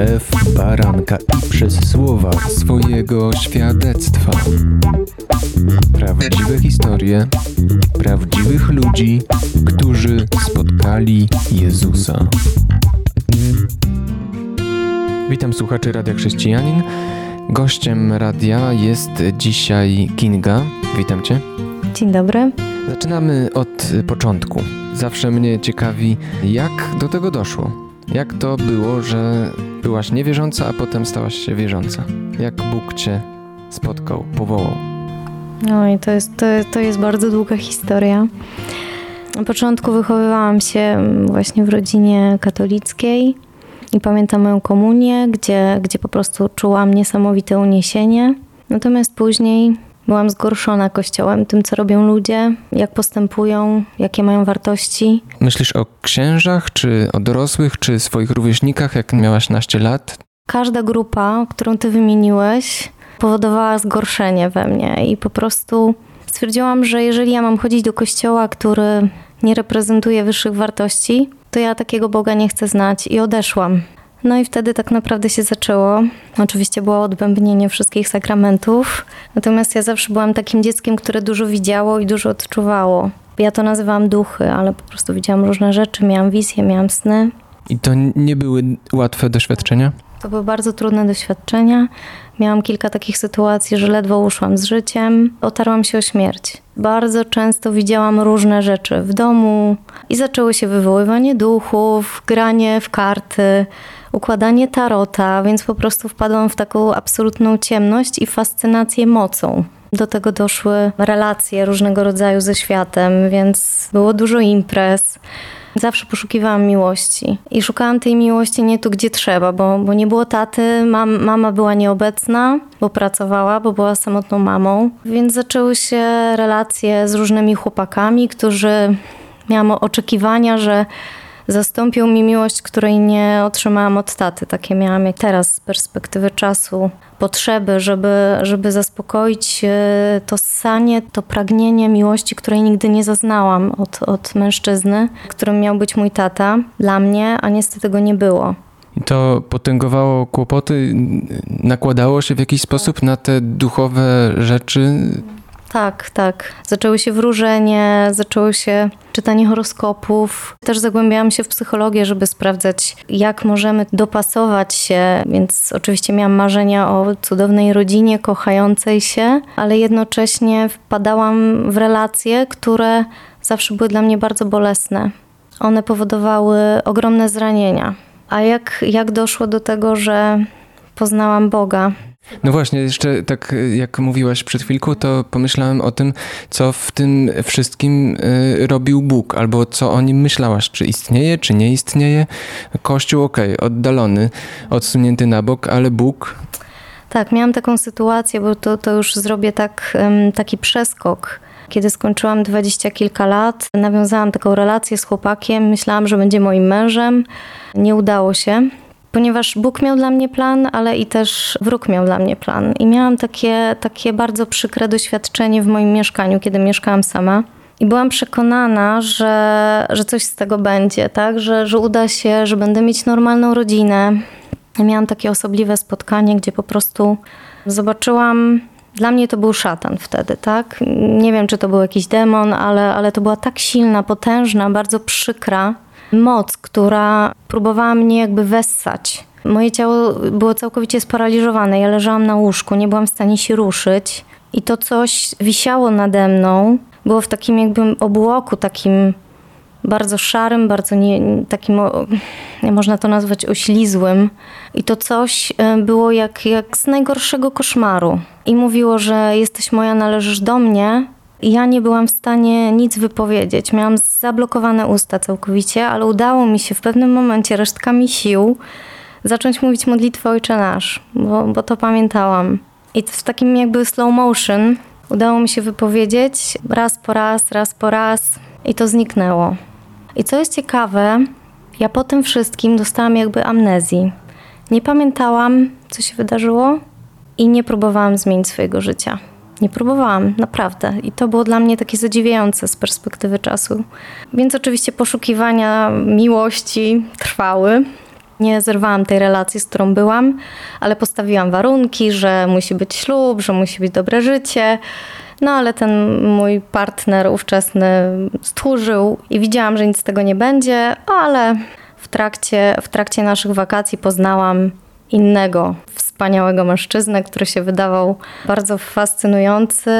krew baranka i przez słowa swojego świadectwa. Prawdziwe historie prawdziwych ludzi, którzy spotkali Jezusa. Witam słuchaczy Radia Chrześcijanin. Gościem radia jest dzisiaj Kinga. Witam Cię. Dzień dobry. Zaczynamy od początku. Zawsze mnie ciekawi, jak do tego doszło. Jak to było, że byłaś niewierząca, a potem stałaś się wierząca? Jak Bóg Cię spotkał, powołał? No i to jest, to, to jest bardzo długa historia. Na początku wychowywałam się właśnie w rodzinie katolickiej i pamiętam moją komunię, gdzie, gdzie po prostu czułam niesamowite uniesienie. Natomiast później byłam zgorszona kościołem, tym co robią ludzie, jak postępują, jakie mają wartości. Myślisz o księżach, czy o dorosłych, czy swoich rówieśnikach, jak miałaś naście lat? Każda grupa, którą ty wymieniłeś, powodowała zgorszenie we mnie i po prostu stwierdziłam, że jeżeli ja mam chodzić do kościoła, który nie reprezentuje wyższych wartości, to ja takiego Boga nie chcę znać i odeszłam. No i wtedy tak naprawdę się zaczęło. Oczywiście było odbębnienie wszystkich sakramentów, natomiast ja zawsze byłam takim dzieckiem, które dużo widziało i dużo odczuwało. Ja to nazywałam duchy, ale po prostu widziałam różne rzeczy, miałam wizje, miałam sny. I to nie były łatwe doświadczenia? To były bardzo trudne doświadczenia. Miałam kilka takich sytuacji, że ledwo uszłam z życiem, otarłam się o śmierć. Bardzo często widziałam różne rzeczy w domu i zaczęło się wywoływanie duchów, granie w karty, układanie tarota, więc po prostu wpadłam w taką absolutną ciemność i fascynację mocą. Do tego doszły relacje różnego rodzaju ze światem, więc było dużo imprez. Zawsze poszukiwałam miłości. I szukałam tej miłości nie tu, gdzie trzeba, bo, bo nie było taty, mam, mama była nieobecna, bo pracowała, bo była samotną mamą, więc zaczęły się relacje z różnymi chłopakami, którzy miałam oczekiwania, że zastąpią mi miłość, której nie otrzymałam od taty. Takie miałam jak teraz z perspektywy czasu potrzeby, żeby, żeby zaspokoić e, to sanie, to pragnienie miłości, której nigdy nie zaznałam od, od mężczyzny, którym miał być mój tata dla mnie, a niestety tego nie było. I to potęgowało kłopoty, nakładało się w jakiś sposób na te duchowe rzeczy? Tak, tak. Zaczęły się wróżenie, zaczęło się czytanie horoskopów. Też zagłębiałam się w psychologię, żeby sprawdzać, jak możemy dopasować się. Więc oczywiście miałam marzenia o cudownej rodzinie, kochającej się, ale jednocześnie wpadałam w relacje, które zawsze były dla mnie bardzo bolesne. One powodowały ogromne zranienia. A jak, jak doszło do tego, że poznałam Boga? No właśnie, jeszcze tak jak mówiłaś przed chwilką, to pomyślałem o tym, co w tym wszystkim y, robił Bóg, albo co o nim myślałaś, czy istnieje, czy nie istnieje. Kościół, okej, okay, oddalony, odsunięty na bok, ale Bóg... Tak, miałam taką sytuację, bo to, to już zrobię tak, taki przeskok. Kiedy skończyłam dwadzieścia kilka lat, nawiązałam taką relację z chłopakiem, myślałam, że będzie moim mężem. Nie udało się ponieważ Bóg miał dla mnie plan, ale i też wróg miał dla mnie plan. I miałam takie, takie bardzo przykre doświadczenie w moim mieszkaniu, kiedy mieszkałam sama. I byłam przekonana, że, że coś z tego będzie, tak? Że, że uda się, że będę mieć normalną rodzinę. I miałam takie osobliwe spotkanie, gdzie po prostu zobaczyłam. Dla mnie to był szatan wtedy, tak? Nie wiem, czy to był jakiś demon, ale, ale to była tak silna, potężna, bardzo przykra moc, która próbowała mnie jakby wessać. Moje ciało było całkowicie sparaliżowane. Ja leżałam na łóżku, nie byłam w stanie się ruszyć. I to coś wisiało nade mną. Było w takim jakby obłoku, takim bardzo szarym, bardzo nie, takim, nie można to nazwać oślizłym. I to coś e, było jak, jak z najgorszego koszmaru. I mówiło, że jesteś moja, należysz do mnie, ja nie byłam w stanie nic wypowiedzieć. Miałam zablokowane usta całkowicie, ale udało mi się w pewnym momencie resztkami sił zacząć mówić modlitwę Ojcze Nasz, bo, bo to pamiętałam. I w takim jakby slow motion udało mi się wypowiedzieć raz po raz, raz po raz i to zniknęło. I co jest ciekawe, ja po tym wszystkim dostałam jakby amnezji. Nie pamiętałam, co się wydarzyło i nie próbowałam zmienić swojego życia. Nie próbowałam, naprawdę. I to było dla mnie takie zadziwiające z perspektywy czasu. Więc oczywiście poszukiwania miłości trwały. Nie zerwałam tej relacji, z którą byłam, ale postawiłam warunki, że musi być ślub, że musi być dobre życie. No ale ten mój partner ówczesny stchórzył i widziałam, że nic z tego nie będzie, ale w trakcie, w trakcie naszych wakacji poznałam innego wspaniałego mężczyznę, który się wydawał bardzo fascynujący,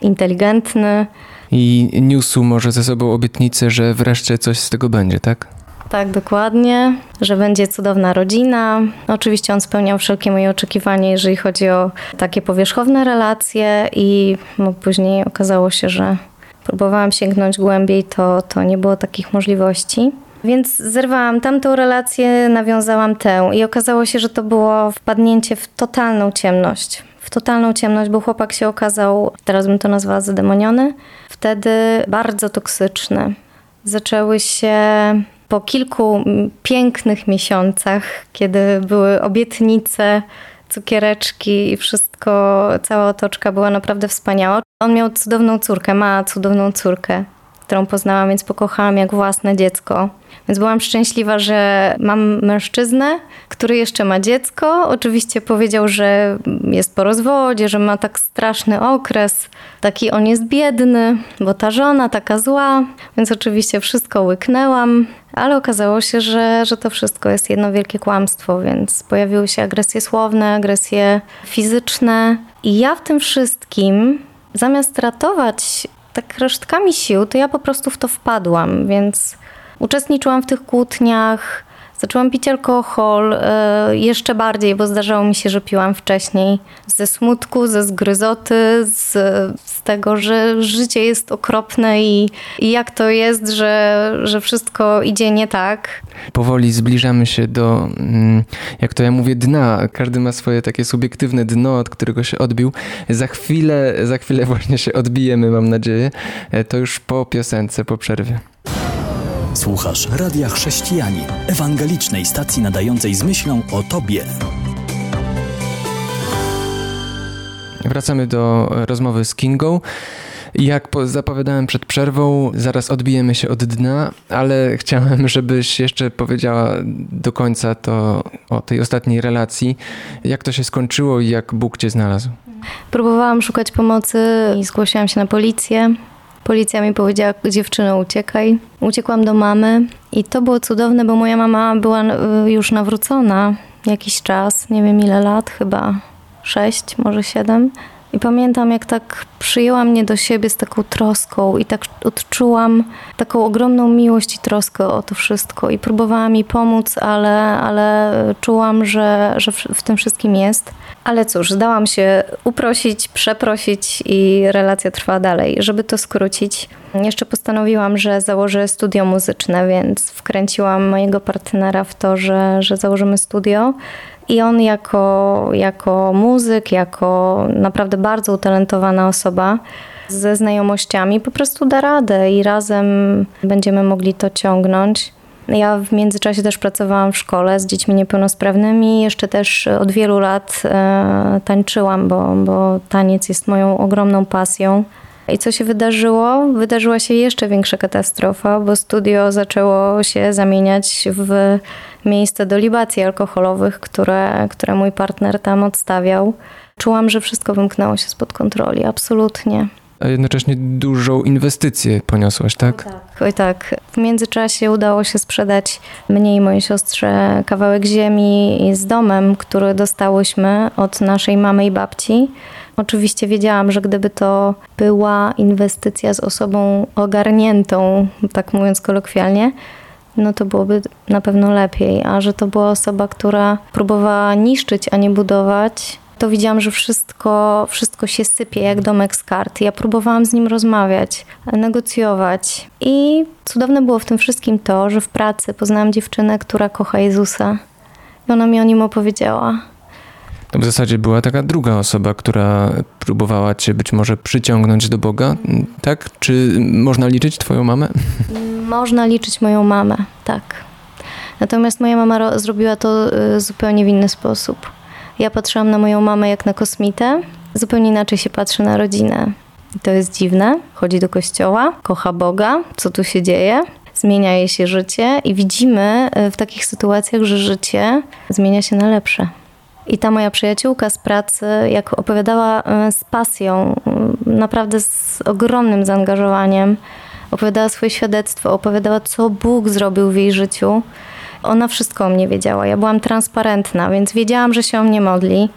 inteligentny. I niósł może ze sobą obietnicę, że wreszcie coś z tego będzie, tak? Tak, dokładnie, że będzie cudowna rodzina. Oczywiście on spełniał wszelkie moje oczekiwania, jeżeli chodzi o takie powierzchowne relacje, i no, później okazało się, że próbowałam sięgnąć głębiej, to, to nie było takich możliwości. Więc zerwałam tamtą relację, nawiązałam tę i okazało się, że to było wpadnięcie w totalną ciemność. W totalną ciemność, bo chłopak się okazał, teraz bym to nazwała zademoniony, wtedy bardzo toksyczny. Zaczęły się po kilku pięknych miesiącach, kiedy były obietnice, cukiereczki i wszystko, cała otoczka była naprawdę wspaniała. On miał cudowną córkę, ma cudowną córkę, którą poznałam, więc pokochałam jak własne dziecko. Więc byłam szczęśliwa, że mam mężczyznę, który jeszcze ma dziecko. Oczywiście powiedział, że jest po rozwodzie, że ma tak straszny okres. Taki on jest biedny, bo ta żona taka zła. Więc oczywiście wszystko łyknęłam. Ale okazało się, że, że to wszystko jest jedno wielkie kłamstwo, więc pojawiły się agresje słowne, agresje fizyczne. I ja w tym wszystkim, zamiast ratować tak resztkami sił, to ja po prostu w to wpadłam, więc Uczestniczyłam w tych kłótniach, zaczęłam pić alkohol e, jeszcze bardziej, bo zdarzało mi się, że piłam wcześniej. Ze smutku, ze zgryzoty, z, z tego, że życie jest okropne i, i jak to jest, że, że wszystko idzie nie tak. Powoli zbliżamy się do, mm, jak to ja mówię, dna. Każdy ma swoje takie subiektywne dno, od którego się odbił. Za chwilę, za chwilę właśnie się odbijemy, mam nadzieję. E, to już po piosence, po przerwie. Słuchasz Radia Chrześcijani, ewangelicznej stacji nadającej z myślą o Tobie. Wracamy do rozmowy z Kingą. Jak zapowiadałem przed przerwą, zaraz odbijemy się od dna, ale chciałem, żebyś jeszcze powiedziała do końca to o tej ostatniej relacji. Jak to się skończyło i jak Bóg cię znalazł? Próbowałam szukać pomocy i zgłosiłam się na policję. Policja mi powiedziała, dziewczyno uciekaj. Uciekłam do mamy i to było cudowne, bo moja mama była y, już nawrócona jakiś czas, nie wiem ile lat, chyba sześć, może siedem. I pamiętam, jak tak przyjęła mnie do siebie z taką troską i tak odczułam taką ogromną miłość i troskę o to wszystko. I próbowałam mi pomóc, ale, ale czułam, że, że w tym wszystkim jest. Ale cóż, zdałam się uprosić, przeprosić i relacja trwa dalej. Żeby to skrócić, jeszcze postanowiłam, że założę studio muzyczne, więc wkręciłam mojego partnera w to, że, że założymy studio. I on jako, jako muzyk, jako naprawdę bardzo utalentowana osoba ze znajomościami po prostu da radę i razem będziemy mogli to ciągnąć. Ja w międzyczasie też pracowałam w szkole z dziećmi niepełnosprawnymi. Jeszcze też od wielu lat e, tańczyłam, bo, bo taniec jest moją ogromną pasją. I co się wydarzyło? Wydarzyła się jeszcze większa katastrofa, bo studio zaczęło się zamieniać w miejsce do libacji alkoholowych, które, które mój partner tam odstawiał. Czułam, że wszystko wymknęło się spod kontroli, absolutnie. A jednocześnie dużą inwestycję poniosłaś, tak? Oj tak. Oj tak. W międzyczasie udało się sprzedać mnie i mojej siostrze kawałek ziemi z domem, który dostałyśmy od naszej mamy i babci. Oczywiście wiedziałam, że gdyby to była inwestycja z osobą ogarniętą, tak mówiąc kolokwialnie, no to byłoby na pewno lepiej. A że to była osoba, która próbowała niszczyć, a nie budować, to widziałam, że wszystko, wszystko się sypie jak domek z kart. Ja próbowałam z nim rozmawiać, negocjować. I cudowne było w tym wszystkim to, że w pracy poznałam dziewczynę, która kocha Jezusa. I ona mi o nim opowiedziała. W zasadzie była taka druga osoba, która próbowała cię być może przyciągnąć do Boga, tak? Czy można liczyć twoją mamę? Można liczyć moją mamę, tak. Natomiast moja mama zrobiła to y, zupełnie w inny sposób. Ja patrzyłam na moją mamę jak na kosmitę, zupełnie inaczej się patrzy na rodzinę. I to jest dziwne. Chodzi do kościoła, kocha Boga, co tu się dzieje. zmienia jej się życie i widzimy w takich sytuacjach, że życie zmienia się na lepsze. I ta moja przyjaciółka z pracy, jak opowiadała z pasją, naprawdę z ogromnym zaangażowaniem, opowiadała swoje świadectwo, opowiadała, co Bóg zrobił w jej życiu. Ona wszystko o mnie wiedziała. Ja byłam transparentna, więc wiedziałam, że się o mnie modli.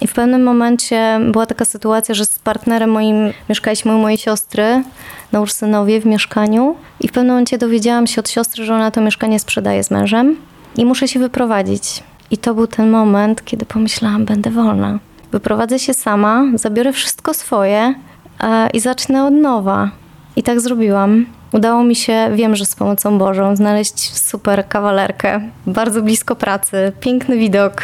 I w pewnym momencie była taka sytuacja, że z partnerem moim mieszkaliśmy u mojej siostry na Ursynowie w mieszkaniu. I w pewnym momencie dowiedziałam się od siostry, że ona to mieszkanie sprzedaje z mężem i muszę się wyprowadzić. I to był ten moment, kiedy pomyślałam, będę wolna. Wyprowadzę się sama, zabiorę wszystko swoje e, i zacznę od nowa. I tak zrobiłam. Udało mi się, wiem, że z pomocą Bożą, znaleźć super kawalerkę, bardzo blisko pracy, piękny widok,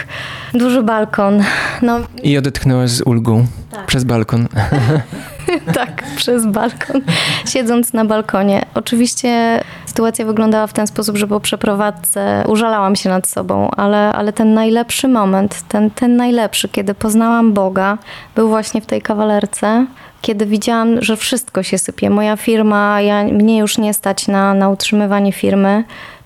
duży balkon. No. I odetchnęłaś z ulgą tak. przez balkon. tak, przez balkon, siedząc na balkonie. Oczywiście sytuacja wyglądała w ten sposób, że po przeprowadzce użalałam się nad sobą, ale, ale ten najlepszy moment, ten, ten najlepszy, kiedy poznałam Boga, był właśnie w tej kawalerce kiedy widziałam, że wszystko się sypie. Moja firma, ja, mnie już nie stać na, na utrzymywanie firmy.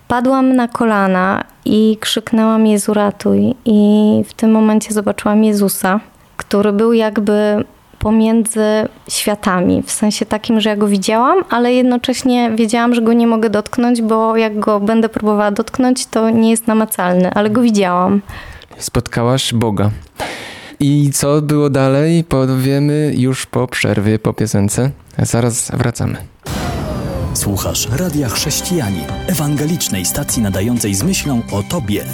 Padłam na kolana i krzyknęłam Jezu ratuj. I w tym momencie zobaczyłam Jezusa, który był jakby pomiędzy światami. W sensie takim, że ja go widziałam, ale jednocześnie wiedziałam, że go nie mogę dotknąć, bo jak go będę próbowała dotknąć, to nie jest namacalny, ale go widziałam. Spotkałaś Boga. I co było dalej, powiemy już po przerwie, po piosence. Zaraz wracamy. Słuchasz Radia Chrześcijani, ewangelicznej stacji nadającej z myślą o Tobie.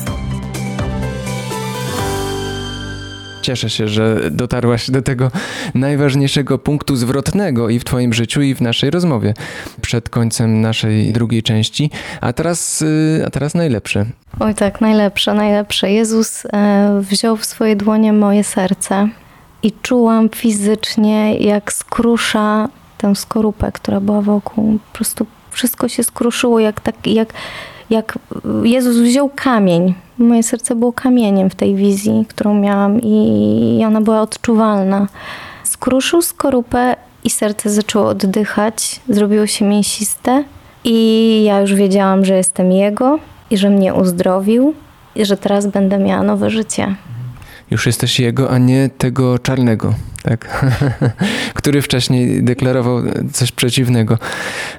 Cieszę się, że dotarłaś do tego najważniejszego punktu zwrotnego i w Twoim życiu, i w naszej rozmowie przed końcem naszej drugiej części. A teraz, y, a teraz najlepsze. Oj, tak, najlepsze, najlepsze. Jezus e, wziął w swoje dłonie moje serce i czułam fizycznie, jak skrusza tę skorupę, która była wokół. Po prostu wszystko się skruszyło, jak, tak, jak, jak Jezus wziął kamień Moje serce było kamieniem w tej wizji, którą miałam i ona była odczuwalna. Skruszył skorupę i serce zaczęło oddychać, zrobiło się mięsiste i ja już wiedziałam, że jestem Jego i że mnie uzdrowił i że teraz będę miała nowe życie. Już jesteś Jego, a nie tego czarnego tak? który wcześniej deklarował coś przeciwnego.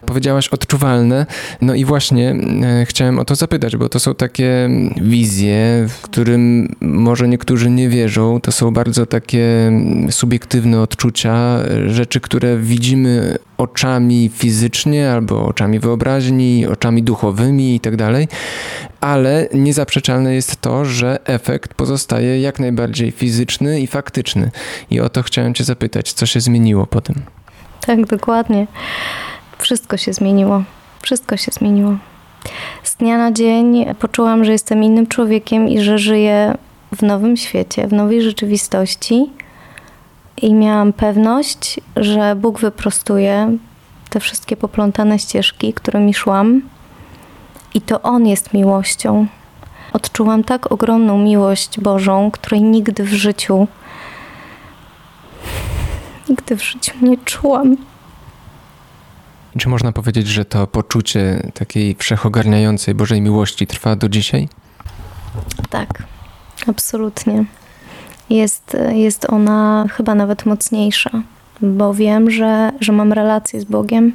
Powiedziałaś odczuwalne, no i właśnie e, chciałem o to zapytać, bo to są takie wizje, w którym może niektórzy nie wierzą, to są bardzo takie subiektywne odczucia, rzeczy, które widzimy oczami fizycznie albo oczami wyobraźni, oczami duchowymi i tak dalej, ale niezaprzeczalne jest to, że efekt pozostaje jak najbardziej fizyczny i faktyczny. I o to chciałem Cię zapytać, co się zmieniło po tym? Tak, dokładnie. Wszystko się zmieniło. Wszystko się zmieniło. Z dnia na dzień poczułam, że jestem innym człowiekiem i że żyję w nowym świecie, w nowej rzeczywistości. I miałam pewność, że Bóg wyprostuje te wszystkie poplątane ścieżki, którymi szłam, i to On jest miłością. Odczułam tak ogromną miłość Bożą, której nigdy w życiu nigdy w życiu nie czułam. Czy można powiedzieć, że to poczucie takiej wszechogarniającej Bożej miłości trwa do dzisiaj? Tak, absolutnie. Jest, jest ona chyba nawet mocniejsza, bo wiem, że, że mam relację z Bogiem.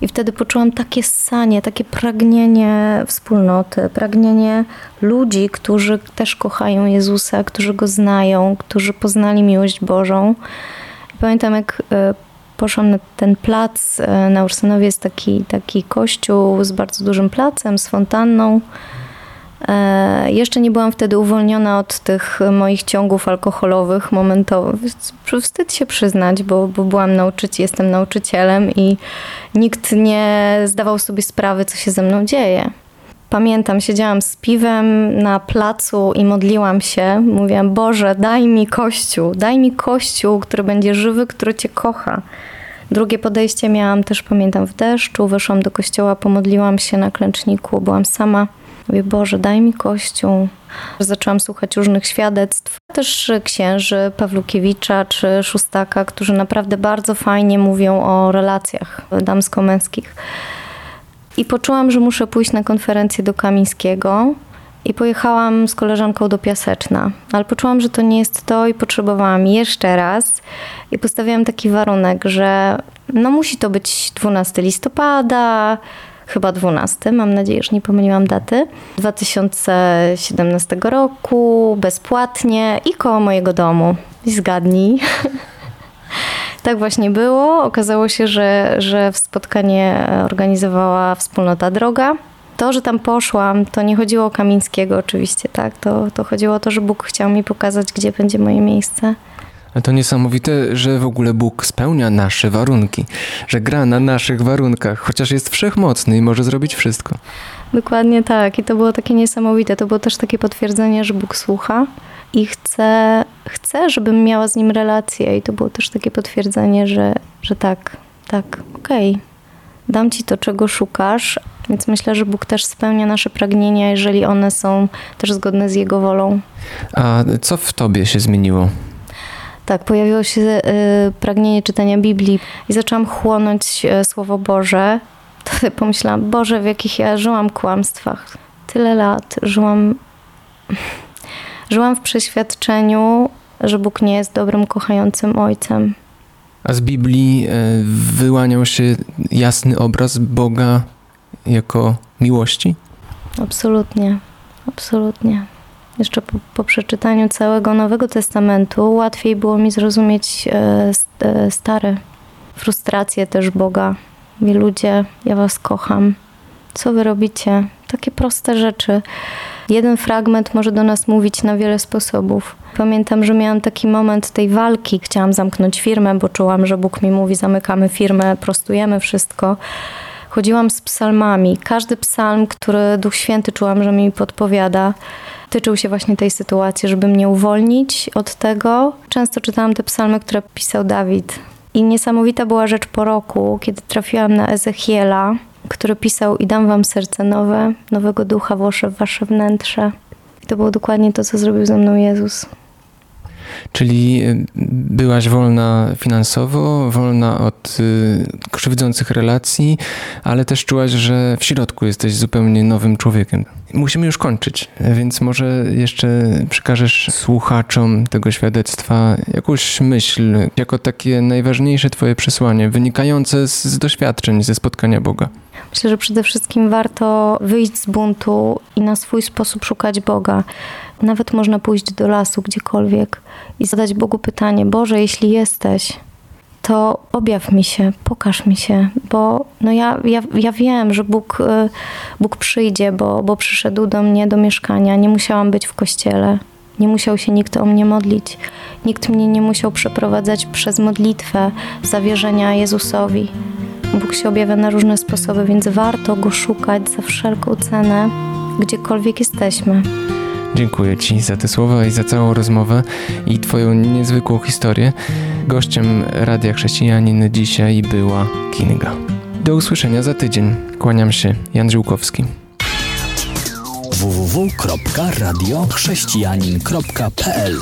I wtedy poczułam takie ssanie, takie pragnienie wspólnoty, pragnienie ludzi, którzy też kochają Jezusa, którzy go znają, którzy poznali miłość Bożą. Pamiętam, jak e, poszłam na ten plac, e, na Ursynowie jest taki, taki kościół z bardzo dużym placem, z fontanną. E, jeszcze nie byłam wtedy uwolniona od tych moich ciągów alkoholowych momentowych. Wstyd się przyznać, bo, bo byłam nauczycielem, jestem nauczycielem i nikt nie zdawał sobie sprawy, co się ze mną dzieje. Pamiętam, siedziałam z piwem na placu i modliłam się. Mówiłam, Boże, daj mi kościół, daj mi kościół, który będzie żywy, który Cię kocha. Drugie podejście miałam też, pamiętam, w deszczu. Weszłam do kościoła, pomodliłam się na klęczniku, byłam sama. Mówię, Boże, daj mi kościół. Zaczęłam słuchać różnych świadectw, też księży Pawlukiewicza czy Szóstaka, którzy naprawdę bardzo fajnie mówią o relacjach damsko-męskich. I poczułam, że muszę pójść na konferencję do Kamińskiego. I pojechałam z koleżanką do Piaseczna, ale poczułam, że to nie jest to i potrzebowałam jeszcze raz. I postawiłam taki warunek, że no musi to być 12 listopada, chyba 12, mam nadzieję, że nie pomyliłam daty, 2017 roku, bezpłatnie i koło mojego domu. Zgadnij. tak właśnie było. Okazało się, że, że spotkanie organizowała wspólnota Droga. To, że tam poszłam, to nie chodziło o Kamińskiego oczywiście, tak? To, to chodziło o to, że Bóg chciał mi pokazać, gdzie będzie moje miejsce. To niesamowite, że w ogóle Bóg spełnia nasze warunki, że gra na naszych warunkach, chociaż jest wszechmocny i może zrobić wszystko. Dokładnie tak. I to było takie niesamowite. To było też takie potwierdzenie, że Bóg słucha i chce, chce żebym miała z nim relację. I to było też takie potwierdzenie, że, że tak, tak, okej. Okay. Dam ci to, czego szukasz, więc myślę, że Bóg też spełnia nasze pragnienia, jeżeli one są też zgodne z Jego wolą. A co w tobie się zmieniło? Tak, pojawiło się y, pragnienie czytania Biblii i zaczęłam chłonąć y, Słowo Boże. To pomyślałam, Boże, w jakich ja żyłam kłamstwach. Tyle lat żyłam, żyłam w przeświadczeniu, że Bóg nie jest dobrym, kochającym Ojcem. A z Biblii y, wyłaniał się jasny obraz Boga jako miłości? Absolutnie, absolutnie jeszcze po, po, przeczytaniu całego Nowego Testamentu łatwiej było mi zrozumieć e, e, stare frustracje też Boga. Mi ludzie, ja was kocham. Co wy robicie? Takie proste rzeczy. Jeden fragment może do nas mówić na wiele sposobów. Pamiętam, że miałam taki moment tej walki. Chciałam zamknąć firmę, bo czułam, że Bóg mi mówi: zamykamy firmę, prostujemy wszystko. Chodziłam z psalmami. Każdy psalm, który Duch Święty czułam, że mi podpowiada, tyczył się właśnie tej sytuacji, żeby mnie uwolnić od tego. Często czytałam te psalmy, które pisał Dawid. I niesamowita była rzecz po roku, kiedy trafiłam na Ezechiela, który pisał i dam wam serce nowe, nowego ducha włożę w wasze wnętrze. I to było dokładnie to, co zrobił ze mną Jezus. Czyli y, byłaś wolna finansowo, wolna od y, krzywdzących relacji, ale też czułaś, że w środku jesteś zupełnie nowym człowiekiem. Musimy już kończyć, więc może jeszcze przekażesz słuchaczom tego świadectwa jakąś myśl, jako takie najważniejsze Twoje przesłanie, wynikające z, z doświadczeń, ze spotkania Boga. Myślę, że przede wszystkim warto wyjść z buntu i na swój sposób szukać Boga. Nawet można pójść do lasu, gdziekolwiek i zadać Bogu pytanie: Boże, jeśli jesteś, to objaw mi się, pokaż mi się, bo no ja, ja, ja wiem, że Bóg, y, Bóg przyjdzie, bo, bo przyszedł do mnie do mieszkania. Nie musiałam być w kościele, nie musiał się nikt o mnie modlić. Nikt mnie nie musiał przeprowadzać przez modlitwę zawierzenia Jezusowi. Bóg się objawia na różne sposoby, więc warto go szukać za wszelką cenę, gdziekolwiek jesteśmy. Dziękuję Ci za te słowa i za całą rozmowę i Twoją niezwykłą historię. Gościem Radia Chrześcijanin dzisiaj była Kinga. Do usłyszenia za tydzień. Kłaniam się, Jan Żółkowski. www.radiochrześcijanin.pl